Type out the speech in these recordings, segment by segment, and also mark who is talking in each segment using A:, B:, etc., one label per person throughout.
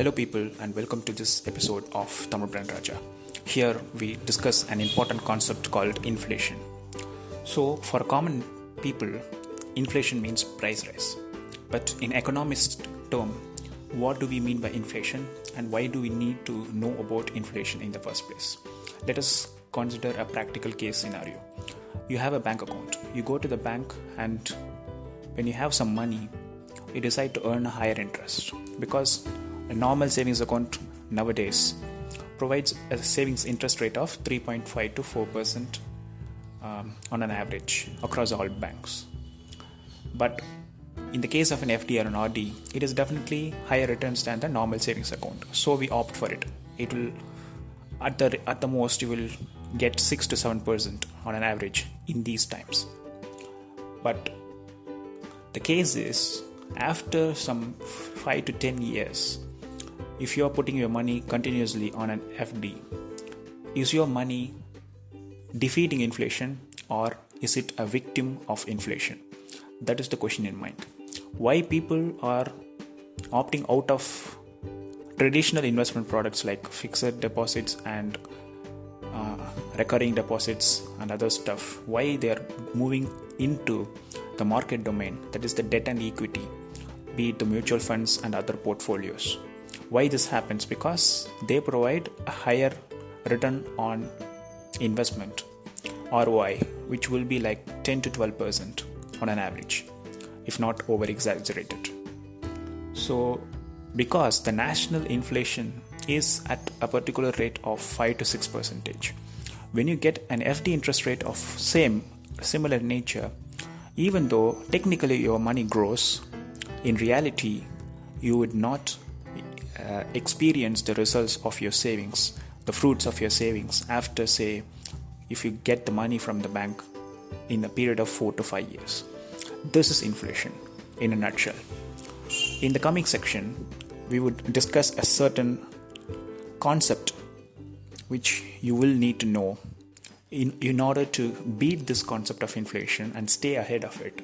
A: Hello, people, and welcome to this episode of Tamil Brand Raja. Here we discuss an important concept called inflation. So, for common people, inflation means price rise. But in economist term, what do we mean by inflation and why do we need to know about inflation in the first place? Let us consider a practical case scenario. You have a bank account. You go to the bank and when you have some money, you decide to earn a higher interest because a normal savings account nowadays provides a savings interest rate of 3.5 to 4 percent um, on an average across all banks. But in the case of an FD or an RD, it is definitely higher returns than the normal savings account. So we opt for it. It will at the at the most you will get 6 to 7 percent on an average in these times. But the case is after some 5 to 10 years if you are putting your money continuously on an FD, is your money defeating inflation or is it a victim of inflation? That is the question in mind. Why people are opting out of traditional investment products like fixed deposits and uh, recurring deposits and other stuff why they are moving into the market domain that is the debt and equity be it the mutual funds and other portfolios why this happens? Because they provide a higher return on investment ROI which will be like 10 to 12 percent on an average if not over exaggerated so because the national inflation is at a particular rate of 5 to 6 percentage when you get an FD interest rate of same similar nature even though technically your money grows in reality you would not uh, experience the results of your savings, the fruits of your savings after, say, if you get the money from the bank in a period of four to five years. This is inflation in a nutshell. In the coming section, we would discuss a certain concept which you will need to know in, in order to beat this concept of inflation and stay ahead of it.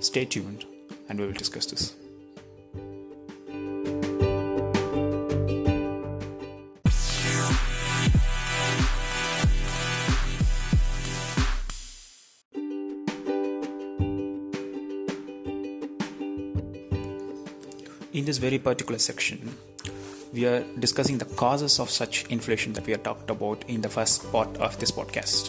A: Stay tuned and we will discuss this. In this very particular section, we are discussing the causes of such inflation that we have talked about in the first part of this podcast.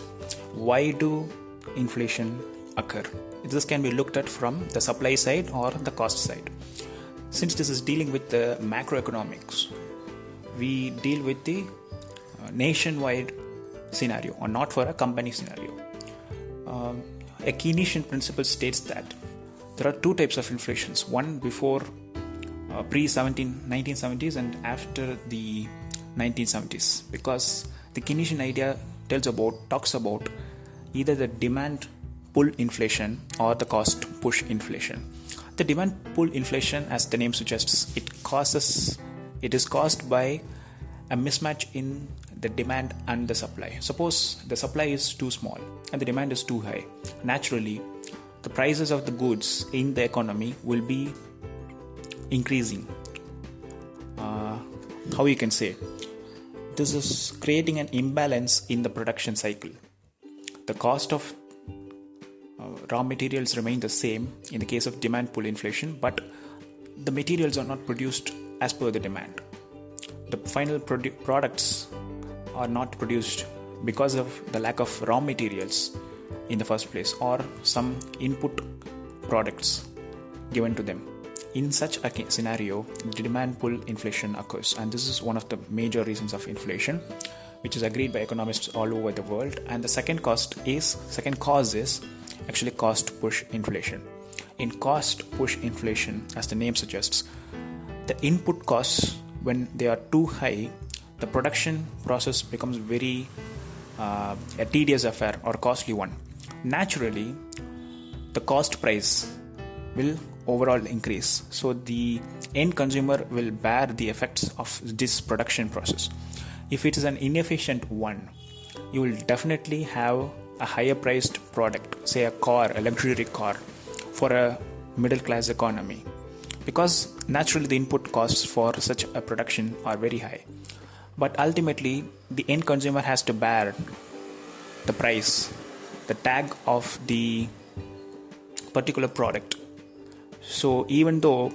A: Why do inflation occur? This can be looked at from the supply side or the cost side. Since this is dealing with the macroeconomics, we deal with the uh, nationwide scenario or not for a company scenario. Um, a Keynesian principle states that there are two types of inflations one before uh, pre 1970s and after the 1970s because the Keynesian idea tells about talks about either the demand pull inflation or the cost push inflation. The demand pull inflation, as the name suggests, it causes it is caused by a mismatch in the demand and the supply. Suppose the supply is too small and the demand is too high. Naturally, the prices of the goods in the economy will be increasing. Uh, how you can say this is creating an imbalance in the production cycle. The cost of uh, raw materials remain the same in the case of demand pull inflation, but the materials are not produced as per the demand. The final produ- products are not produced because of the lack of raw materials in the first place or some input products given to them in such a scenario, demand pull inflation occurs, and this is one of the major reasons of inflation, which is agreed by economists all over the world. And the second cost is second cause is actually cost push inflation. In cost push inflation, as the name suggests, the input costs when they are too high, the production process becomes very uh, a tedious affair or costly one. Naturally, the cost price will overall increase. So the end consumer will bear the effects of this production process. If it is an inefficient one, you will definitely have a higher priced product, say a car, a luxury car, for a middle class economy. because naturally the input costs for such a production are very high but ultimately the end consumer has to bear the price the tag of the particular product so even though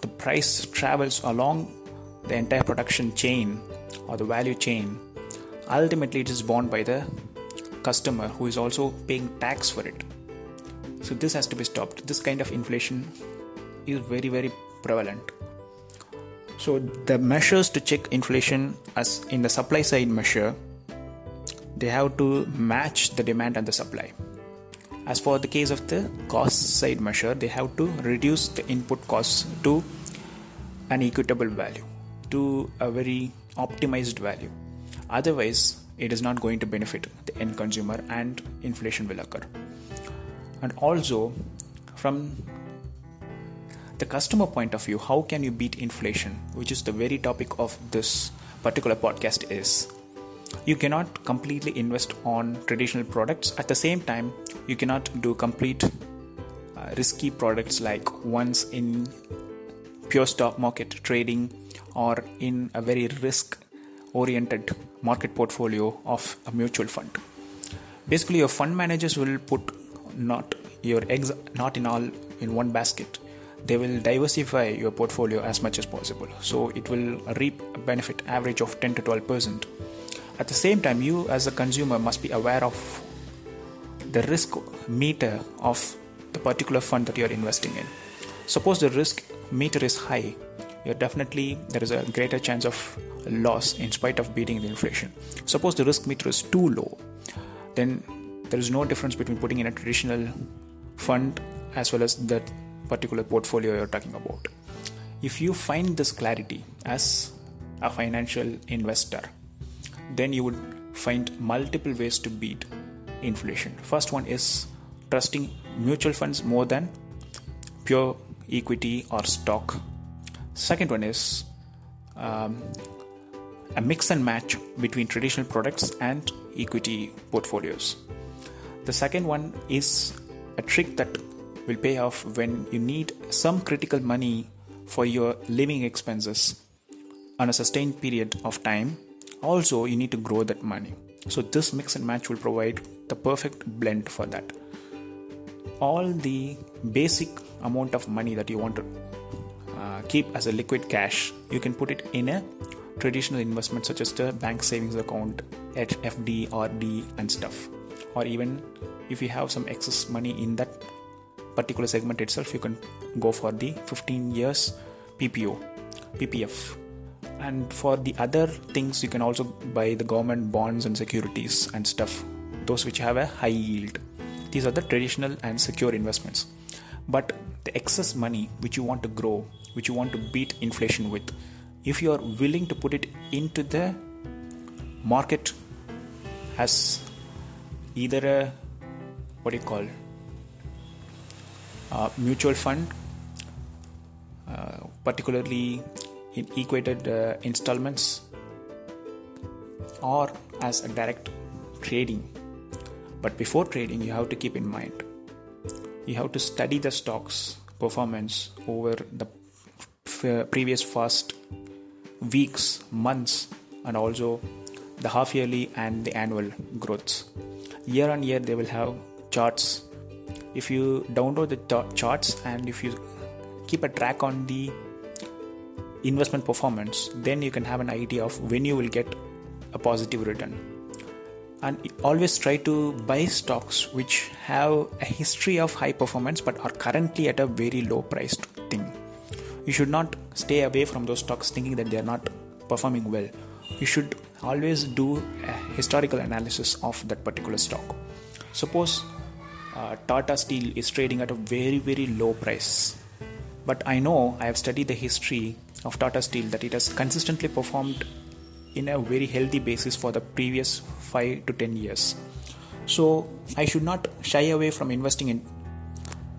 A: the price travels along the entire production chain or the value chain ultimately it is borne by the customer who is also paying tax for it. So this has to be stopped. This kind of inflation is very very prevalent. So the measures to check inflation as in the supply side measure they have to match the demand and the supply as for the case of the cost side measure they have to reduce the input costs to an equitable value to a very optimized value. Otherwise it is not going to benefit the end consumer and inflation will occur. And also from the customer point of view how can you beat inflation which is the very topic of this particular podcast is you cannot completely invest on traditional products. At the same time you cannot do complete uh, risky products like ones in pure stock market trading or in a very risk oriented market portfolio of a mutual fund. Basically your fund managers will put not your eggs not in all in one basket. They will diversify your portfolio as much as possible. So it will reap a benefit average of 10 to 12 percent. At the same time you as a consumer must be aware of the risk meter of the particular fund that you are investing in suppose the risk meter is high you're definitely there is a greater chance of loss in spite of beating the inflation suppose the risk meter is too low then there is no difference between putting in a traditional fund as well as that particular portfolio you're talking about. If you find this clarity as a financial investor, then you would find multiple ways to beat inflation. First one is trusting mutual funds more than pure equity or stock. Second one is um, a mix and match between traditional products and equity portfolios. The second one is a trick that will pay off when you need some critical money for your living expenses on a sustained period of time. Also, you need to grow that money. So, this mix and match will provide the perfect blend for that. All the basic amount of money that you want to uh, keep as a liquid cash, you can put it in a traditional investment such as the bank savings account, FD, RD, and stuff. Or even if you have some excess money in that particular segment itself, you can go for the 15 years PPO, PPF. And for the other things, you can also buy the government bonds and securities and stuff, those which have a high yield. These are the traditional and secure investments. But the excess money which you want to grow, which you want to beat inflation with, if you are willing to put it into the market as either a what do you call uh, mutual fund, uh, particularly in equated uh, installments, or as a direct trading. But before trading, you have to keep in mind you have to study the stocks performance over the f- previous first weeks, months, and also the half yearly and the annual growths. Year on year, they will have charts if you download the t- charts and if you keep a track on the investment performance then you can have an idea of when you will get a positive return. And always try to buy stocks which have a history of high performance but are currently at a very low priced thing. You should not stay away from those stocks thinking that they are not performing well. You should always do a historical analysis of that particular stock. Suppose uh, Tata Steel is trading at a very, very low price. But I know I have studied the history of Tata Steel that it has consistently performed in a very healthy basis for the previous 5 to 10 years. So I should not shy away from investing in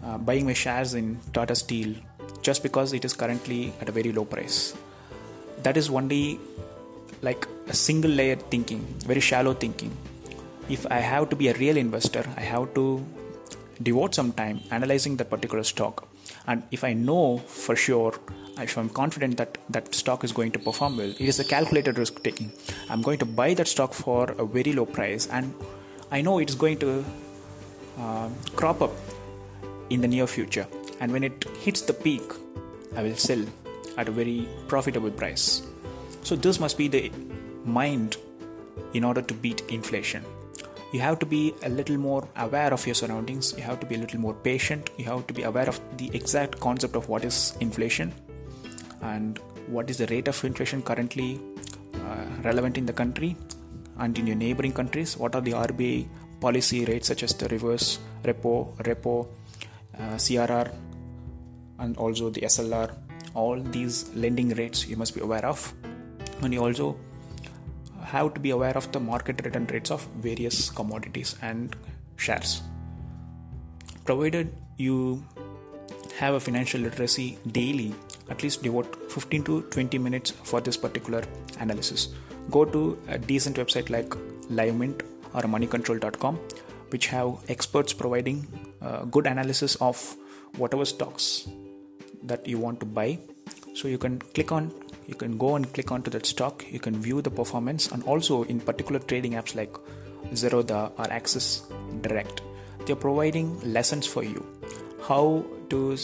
A: uh, buying my shares in Tata Steel just because it is currently at a very low price. That is only like a single layer thinking, very shallow thinking. If I have to be a real investor, I have to devote some time analyzing that particular stock and if I know for sure, if I'm confident that that stock is going to perform well, it is a calculated risk taking. I'm going to buy that stock for a very low price, and I know it's going to uh, crop up in the near future. And when it hits the peak, I will sell at a very profitable price. So, this must be the mind in order to beat inflation you have to be a little more aware of your surroundings. You have to be a little more patient. You have to be aware of the exact concept of what is inflation and what is the rate of inflation currently uh, relevant in the country and in your neighboring countries. What are the RBI policy rates such as the reverse repo repo uh, CRR and also the SLR all these lending rates you must be aware of. And you also have to be aware of the market return rates of various commodities and shares. Provided you have a financial literacy daily, at least devote 15 to 20 minutes for this particular analysis. Go to a decent website like LiveMint or moneycontrol.com, which have experts providing uh, good analysis of whatever stocks that you want to buy. So you can click on you can go and click onto that stock. You can view the performance and also in particular trading apps like zerodha or axis direct. They're providing lessons for you. How to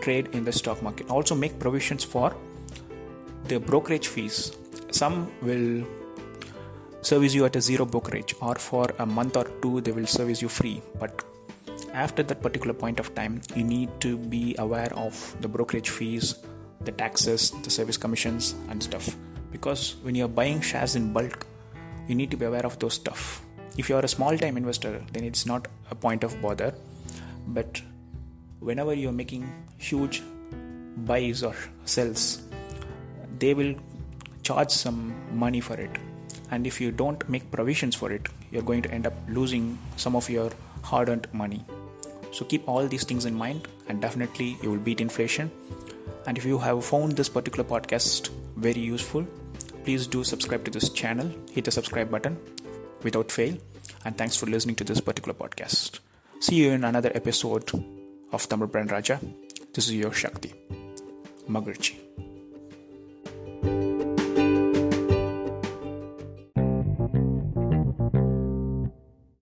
A: trade in the stock market. Also make provisions for the brokerage fees. Some will service you at a zero brokerage or for a month or two they will service you free. But after that particular point of time you need to be aware of the brokerage fees the taxes, the service commissions, and stuff. Because when you're buying shares in bulk, you need to be aware of those stuff. If you're a small time investor, then it's not a point of bother. But whenever you're making huge buys or sells, they will charge some money for it. And if you don't make provisions for it, you're going to end up losing some of your hard earned money. So keep all these things in mind, and definitely you will beat inflation and if you have found this particular podcast very useful, please do subscribe to this channel, hit the subscribe button without fail. And thanks for listening to this particular podcast. See you in another episode of Tamil Brand Raja. This is your Shakti. Magarchi.